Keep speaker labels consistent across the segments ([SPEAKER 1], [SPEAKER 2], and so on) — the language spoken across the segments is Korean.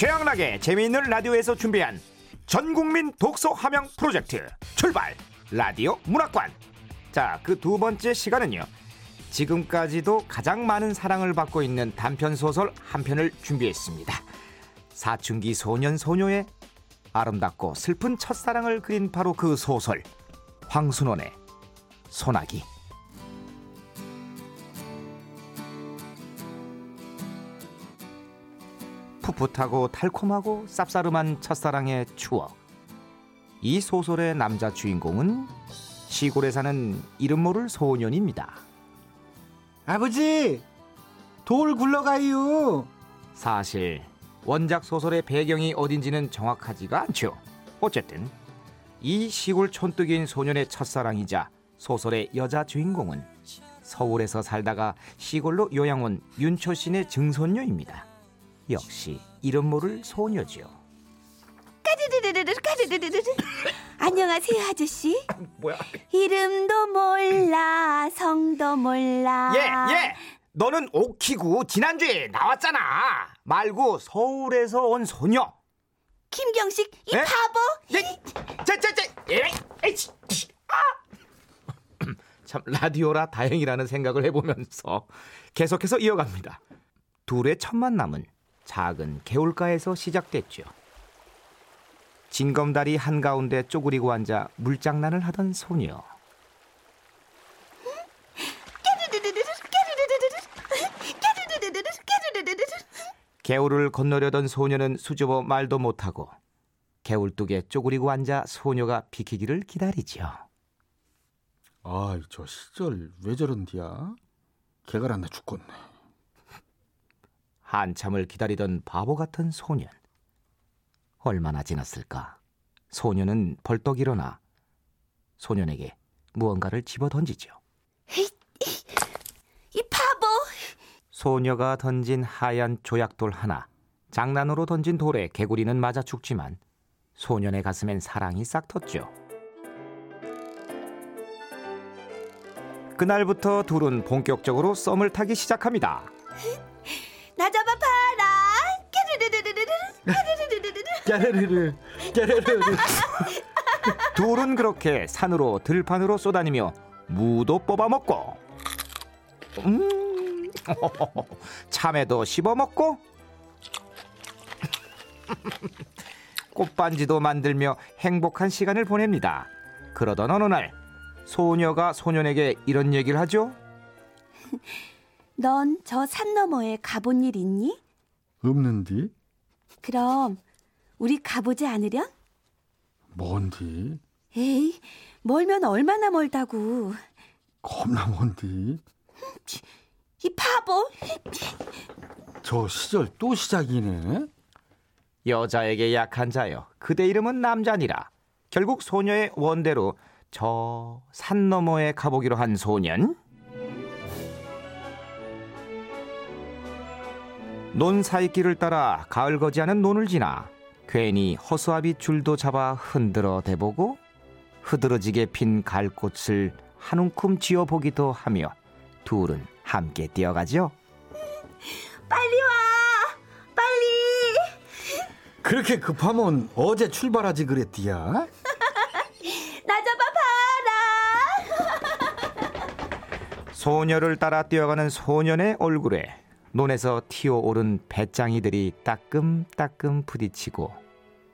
[SPEAKER 1] 최양락의 재미있는 라디오에서 준비한 전국민 독서 함양 프로젝트 출발! 라디오 문학관! 자 그 두 번째 시간은요 지금까지도 가장 많은 사랑을 받고 있는 단편 소설 한 편을 준비했습니다. 사춘기 소년 소녀의 아름답고 슬픈 첫사랑을 그린 바로 그 소설 황순원의 소나기 풋풋하고 달콤하고 쌉싸름한 첫사랑의 추억. 이 소설의 남자 주인공은 시골에 사는 이름 모를 소년입니다.
[SPEAKER 2] 아버지 돌 굴러가요
[SPEAKER 1] 사실 원작 소설의 배경이 어딘지는 정확하지가 않죠. 어쨌든 이 시골 촌뜨기인 소년의 첫사랑이자 소설의 여자 주인공은 서울에서 살다가 시골로 요양 온 윤초신의 증손녀입니다. 역시 이름 모를.
[SPEAKER 3] 까르르르르 까르르르르 안녕하세요 아저씨
[SPEAKER 1] 뭐야?
[SPEAKER 3] 이름도 몰라 성도 몰라
[SPEAKER 1] 예, 예. 너는 오키고 지난주에 나왔잖아. 말고 서울에서 온 소녀.
[SPEAKER 3] 김경식 이
[SPEAKER 1] 에?
[SPEAKER 3] 바보
[SPEAKER 1] 예, 자, 자, 자, 예, 에이치, 아. 참 라디오라 다행이라는 생각을 해보면서 계속해서 이어갑니다. 둘의 첫 만남은 작은 개울가에서 시작됐죠. 징검다리 한가운데 쪼그리고 앉아 물장난을 하던 소녀. 개울을 건너려던 소녀는 수줍어 말도 못하고 개울뚝에 쪼그리고 앉아 소녀가 비키기를 기다리죠.
[SPEAKER 2] 아이 저 시절 왜 저런디야 개가 안나 죽겠네
[SPEAKER 1] 한참을 기다리던 바보 같은 소년. 얼마나 지났을까? 소년은 벌떡 일어나 소년에게 무언가를 집어 던지죠.
[SPEAKER 3] 이 바보
[SPEAKER 1] 소녀가 던진 하얀 조약돌 하나. 장난으로 던진 돌에 개구리는 맞아 죽지만 소년의 가슴엔 사랑이 싹 텄죠. 그날부터 둘은 본격적으로 썸을 타기 시작합니다.
[SPEAKER 3] 나 잡아봐라 까르르르르르 까르르르르르
[SPEAKER 2] 깨르르르 깨르르르
[SPEAKER 1] 둘은 그렇게 산으로 들판으로 쏘다니며 무도 뽑아먹고 음 참외도 씹어먹고 꽃반지도 만들며 행복한 시간을 보냅니다. 그러던 어느 날 소녀가 소년에게 이런 얘기를 하죠.
[SPEAKER 3] 넌 저 산 너머에 가본 일 있니?
[SPEAKER 2] 없는디
[SPEAKER 3] 그럼 우리 가보지 않으련?
[SPEAKER 2] 뭔디
[SPEAKER 3] 에이 멀면 얼마나 멀다고
[SPEAKER 2] 겁나 뭔디
[SPEAKER 3] 이 바보
[SPEAKER 2] 저 시절 또 시작이네
[SPEAKER 1] 여자에게 약한 자여 그대 이름은 남자니라. 결국 소녀의 원대로 저 산 너머에 가보기로 한 소년. 논 사이길을 따라 가을 거지하는 논을 지나 괜히 허수아비 줄도 잡아 흔들어 대보고 흐드러지게 핀 갈꽃을 한 움큼 쥐어보기도 하며 둘은 함께 뛰어가죠.
[SPEAKER 3] 빨리 와! 빨리!
[SPEAKER 2] 그렇게 급하면 어제 출발하지 그랬디야?
[SPEAKER 3] 나 잡아 봐라!
[SPEAKER 1] 소녀를 따라 뛰어가는 소년의 얼굴에 논에서 튀어오른 배짱이들이 따끔따끔 부딪히고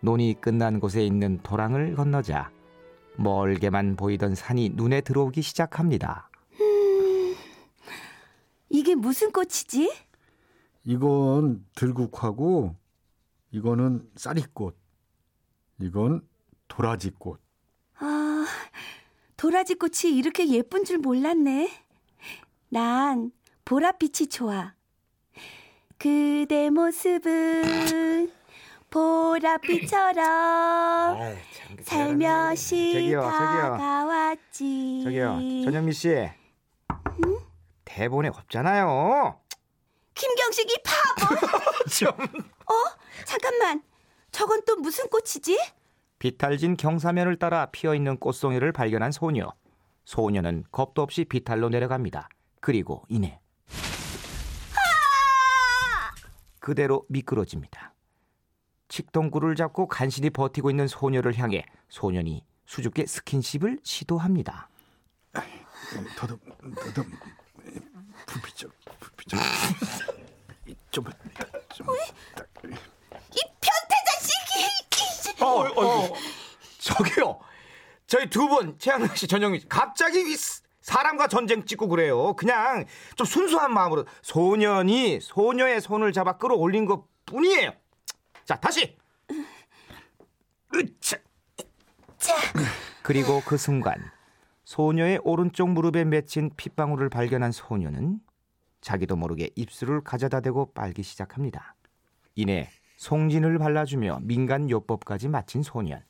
[SPEAKER 1] 논이 끝난 곳에 있는 도랑을 건너자 멀게만 보이던 산이 눈에 들어오기 시작합니다.
[SPEAKER 3] 이게 무슨 꽃이지?
[SPEAKER 2] 이건 들국화고 이거는 쌀이꽃 이건 도라지꽃
[SPEAKER 3] 아 도라지 꽃이 이렇게 예쁜 줄 몰랐네 난 보랏빛이 좋아 그대 모습은 보랏빛처럼 살며시
[SPEAKER 1] 저기요, 저기요.
[SPEAKER 3] 다가왔지
[SPEAKER 1] 저기요, 전영미 씨. 대본에 없잖아요.
[SPEAKER 3] 김경식이 바보
[SPEAKER 1] 좀.
[SPEAKER 3] 어? 잠깐만 저건 또 무슨 꽃이지?
[SPEAKER 1] 비탈진 경사면을 따라 피어 있는 꽃송이를 발견한 소녀. 소녀는 겁도 없이 비탈로 내려갑니다. 그리고 이내 그대로 미끄러집니다. 칡동꿀을 잡고 간신히 버티고 있는 소녀를 향해 소년이 수줍게 스킨십을 시도합니다.
[SPEAKER 2] 더듬 더듬 부비적 부비적 좀 좀.
[SPEAKER 3] 이 변태 자식이!
[SPEAKER 1] 어, 어, 저기요. 저희 두 분 최양락 씨, 전영미 씨 갑자기 이 스- 사람과 전쟁 찍고 그래요. 그냥 좀 순수한 마음으로 소년이 소녀의 손을 잡아 끌어올린 것 뿐이에요. 자, 다시. 으차. 그리고 그 순간 소녀의 오른쪽 무릎에 맺힌 핏방울을 발견한 소녀는 자기도 모르게 입술을 가져다 대고 빨기 시작합니다. 이내 송진을 발라주며 민간 요법까지 마친 소년.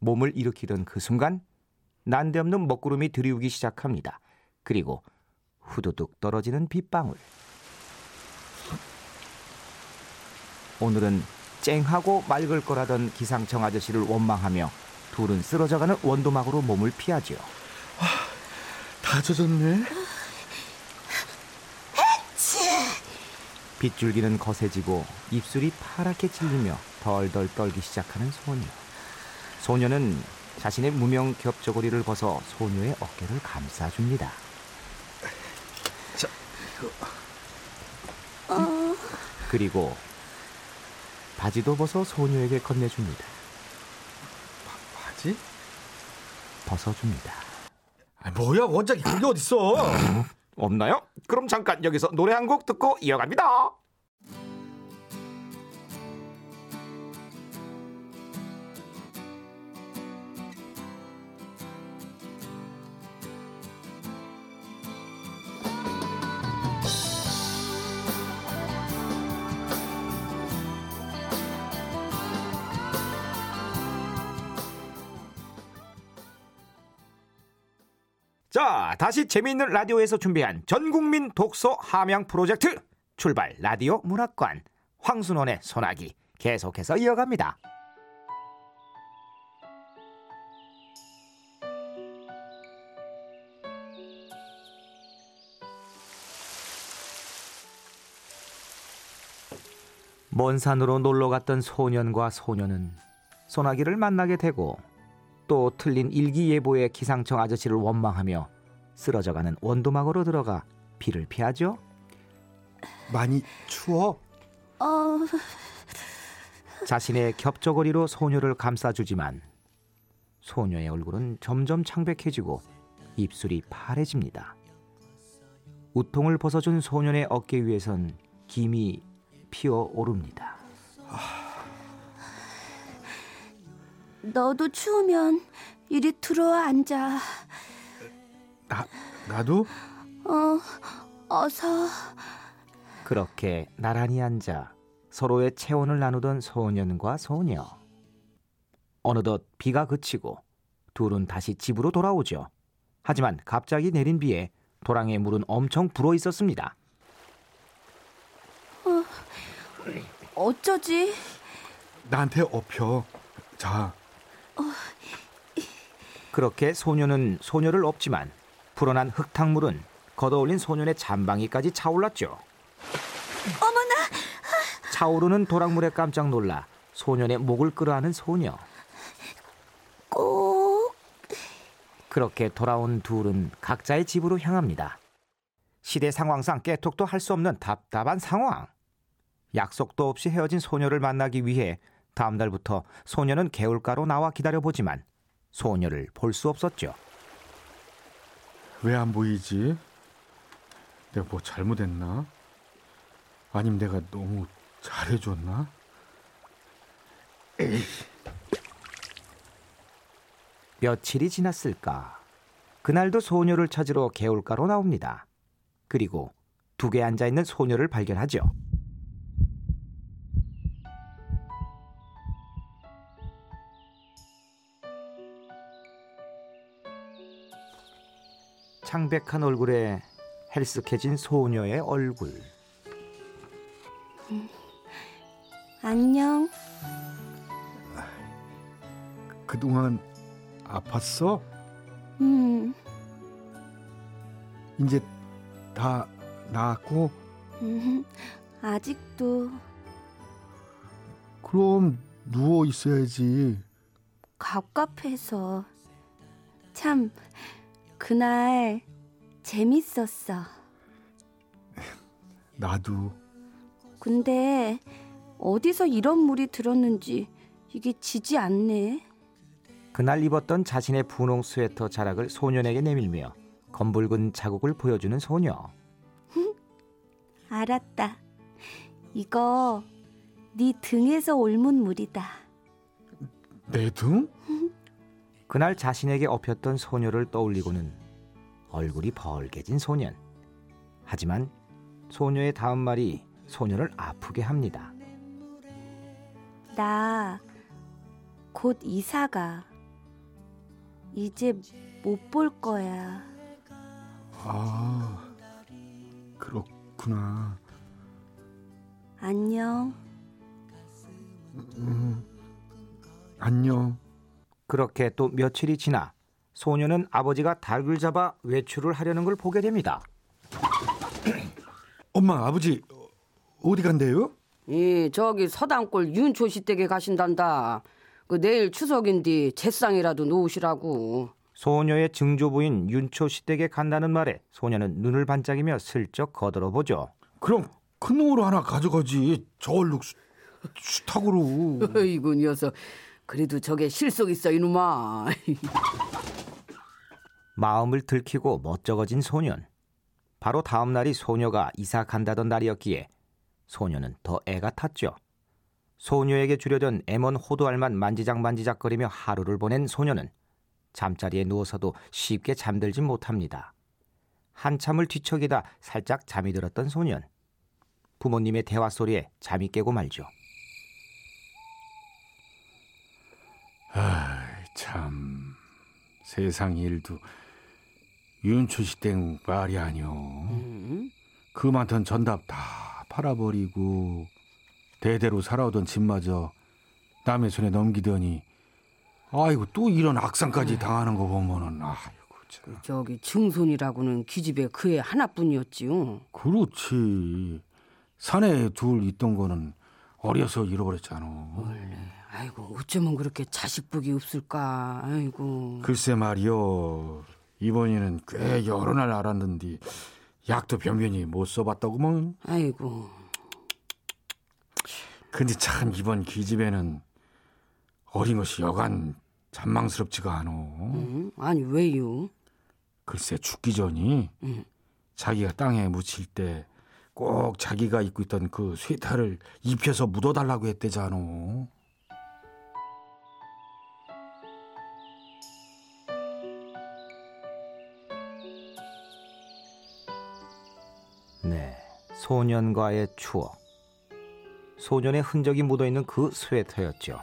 [SPEAKER 1] 몸을 일으키던 그 순간 난데없는 먹구름이 들이우기 시작합니다. 그리고 후두둑 떨어지는 빗방울. 오늘은 쨍하고 맑을 거라던 기상청 아저씨를 원망하며 둘은 쓰러져가는 원도막으로 몸을 피하지요.
[SPEAKER 2] 다 젖었네.
[SPEAKER 1] 빗줄기는 거세지고 입술이 파랗게 찔리며 덜덜 떨기 시작하는 소녀. 소녀는 자신의 무명 겹저고리를 벗어 소녀의 어깨를 감싸줍니다.
[SPEAKER 2] 자,
[SPEAKER 1] 그리고 바지도 벗어 소녀에게 건네줍니다.
[SPEAKER 2] 바지?
[SPEAKER 1] 벗어줍니다.
[SPEAKER 2] 아, 뭐야 원작이 그게 어딨어?
[SPEAKER 1] 없나요? 그럼 잠깐 여기서 노래 한 곡 듣고 이어갑니다. 자, 다시 재미있는 라디오에서 준비한 전국민 독서 함양 프로젝트 출발 라디오 문학관 황순원의 소나기 계속해서 이어갑니다. 먼 산으로 놀러 갔던 소년과 소녀는 소나기를 만나게 되고 또 틀린 일기예보의 기상청 아저씨를 원망하며 쓰러져가는 원도막으로 들어가 비를 피하죠.
[SPEAKER 2] 많이 추워?
[SPEAKER 3] 어,
[SPEAKER 1] 자신의 겹저고리로 소녀를 감싸주지만 소녀의 얼굴은 점점 창백해지고 입술이 파래집니다. 우통을 벗어준 소년의 어깨 위에선 김이 피어 오릅니다.
[SPEAKER 3] 너도 추우면 이리 들어와 앉아.
[SPEAKER 2] 나 나도?
[SPEAKER 3] 어, 어서.
[SPEAKER 1] 그렇게 나란히 앉아 서로의 체온을 나누던 소년과 소녀. 어느덧 비가 그치고 둘은 다시 집으로 돌아오죠. 하지만 갑자기 내린 비에 도랑의 물은 엄청 불어 있었습니다.
[SPEAKER 3] 어쩌지?
[SPEAKER 2] 나한테 업혀. 자,
[SPEAKER 1] 그렇게 소녀는 소녀를 업지만 불어난 흙탕물은 걷어올린 소년의 잠방이까지 차올랐죠.
[SPEAKER 3] 어머나,
[SPEAKER 1] 차오르는 도랑물에 깜짝 놀라 소년의 목을 끌어안은 소녀.
[SPEAKER 3] 꼭.
[SPEAKER 1] 그렇게 돌아온 둘은 각자의 집으로 향합니다. 시대 상황상 깨톡도 할 수 없는 답답한 상황. 약속도 없이 헤어진 소녀를 만나기 위해 다음 달부터 소녀는 개울가로 나와 기다려보지만 소녀를 볼 수 없었죠.
[SPEAKER 2] 왜 안 보이지? 내가 뭐 잘못했나? 아니면 내가 너무 잘해줬나?
[SPEAKER 1] 며칠이 지났을까. 그날도 소녀를 찾으러 개울가로 나옵니다. 그리고 둑에 앉아 있는 소녀를 발견하죠. 창백한 얼굴에 헬쓱해진 소녀의 얼굴.
[SPEAKER 3] 안녕.
[SPEAKER 2] 그동안 아팠어?
[SPEAKER 3] 음,
[SPEAKER 2] 이제 다 나았고
[SPEAKER 3] 음, 아직도.
[SPEAKER 2] 그럼 누워 있어야지.
[SPEAKER 3] 갑갑해서. 참, 그날 재밌었어.
[SPEAKER 2] 나도
[SPEAKER 3] 근데 어디서 이런 물이 들었는지 이게 지지 않네.
[SPEAKER 1] 그날 입었던 자신의 분홍 스웨터 자락을 소년에게 내밀며 검붉은 자국을 보여주는 소녀.
[SPEAKER 3] 알았다. 이거 네 등에서 옮은 물이다.
[SPEAKER 2] 내 등?
[SPEAKER 1] 그날 자신에게 업혔던 소녀를 떠올리고는 얼굴이 벌개진 소년. 하지만 소녀의 다음 말이 소녀를 아프게 합니다.
[SPEAKER 3] 나 곧 이사가. 이제 못 볼 거야.
[SPEAKER 2] 아, 그렇구나.
[SPEAKER 3] 안녕.
[SPEAKER 2] 안녕.
[SPEAKER 1] 그렇게 또 며칠이 지나 소녀는 아버지가 닭을 잡아 외출을 하려는 걸 보게 됩니다.
[SPEAKER 2] 엄마, 아버지 어디 간대요?
[SPEAKER 4] 예, 저기 서당골 윤초시 댁에 가신단다. 그 내일 추석인데 제상이라도 놓으시라고.
[SPEAKER 1] 소녀의 증조부인 윤초 씨 댁에 간다는 말에 소녀는 눈을 반짝이며 슬쩍 거들어 보죠.
[SPEAKER 2] 그럼 큰 놈으로 하나 가져가지. 저얼룩 수, 수탉으로.
[SPEAKER 4] 어이구 녀석. 그래도 저게 실속 있어 이놈아.
[SPEAKER 1] 마음을 들키고 멋쩍어진 소년. 바로 다음 날이 소녀가 이사 간다던 날이었기에 소녀는 더 애가 탔죠. 소녀에게 주려던 M1 호두알만 만지작 만지작거리며 하루를 보낸 소녀는 잠자리에 누워서도 쉽게 잠들지 못합니다. 한참을 뒤척이다 살짝 잠이 들었던 소년. 부모님의 대화 소리에 잠이 깨고 말죠.
[SPEAKER 2] 아이, 참 세상 일도 윤초시 땡 말이 아니오. 그 많던 전답 다 팔아버리고 대대로 살아오던 집마저 남의 손에 넘기더니 아이고 또 이런 악상까지 당하는 거 보면은 아이고 참
[SPEAKER 4] 저기 증손이라고는 기집애 그애 하나뿐이었지요.
[SPEAKER 2] 그렇지 산에 둘 있던 거는 어려서 잃어버렸잖아.
[SPEAKER 4] 아이고 어쩌면 그렇게 자식복이 없을까. 아이고.
[SPEAKER 2] 글쎄 말이요 이번에는 꽤 여러 날 알았는데 약도 변변히 못 써봤다구먼.
[SPEAKER 4] 아이고.
[SPEAKER 2] 근데 참 이번 기집애는 어린 것이 여간 잔망스럽지가 않어.
[SPEAKER 4] 응? 아니 왜요?
[SPEAKER 2] 글쎄 죽기 전이
[SPEAKER 4] 응.
[SPEAKER 2] 자기가 땅에 묻힐 때 꼭 자기가 입고 있던 그 쇠타를 입혀서 묻어달라고 했대잖아.
[SPEAKER 1] 네, 소년과의 추억. 소년의 흔적이 묻어있는 그 스웨터였죠.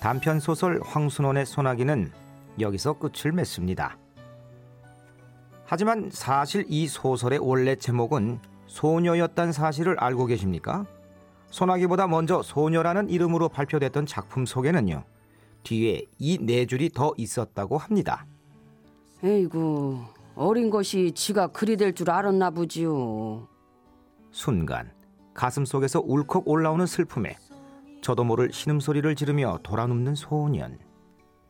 [SPEAKER 1] 단편 소설 황순원의 소나기는 여기서 끝을 맺습니다. 하지만 사실 이 소설의 원래 제목은 소녀였단 사실을 알고 계십니까? 소나기보다 먼저 소녀라는 이름으로 발표됐던 작품 속에는요. 뒤에 이 네 줄이 더 있었다고 합니다.
[SPEAKER 4] 아이고 어린 것이 지가 그리 될 줄 알았나 보지요.
[SPEAKER 1] 순간 가슴 속에서 울컥 올라오는 슬픔에 저도 모를 신음소리를 지르며 돌아눕는 소년.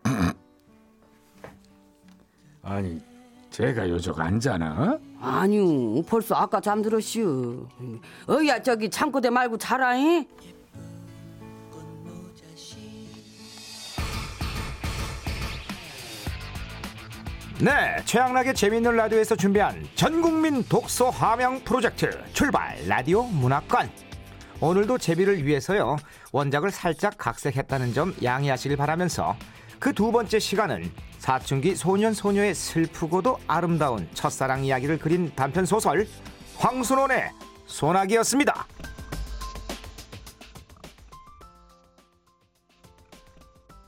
[SPEAKER 2] 아니 제가 요적 앉잖아.
[SPEAKER 4] 아니요 벌써 아까 잠들었슈. 어야 저기 창고대 말고 자라잉.
[SPEAKER 1] 네, 최양락의 재미있는 라디오에서 준비한 전국민 독서 함양 프로젝트 출발 라디오 문학관. 오늘도 제비를 위해서요 원작을 살짝 각색했다는 점 양해하시길 바라면서 그 두 번째 시간은 사춘기 소년 소녀의 슬프고도 아름다운 첫사랑 이야기를 그린 단편 소설 황순원의 소나기였습니다.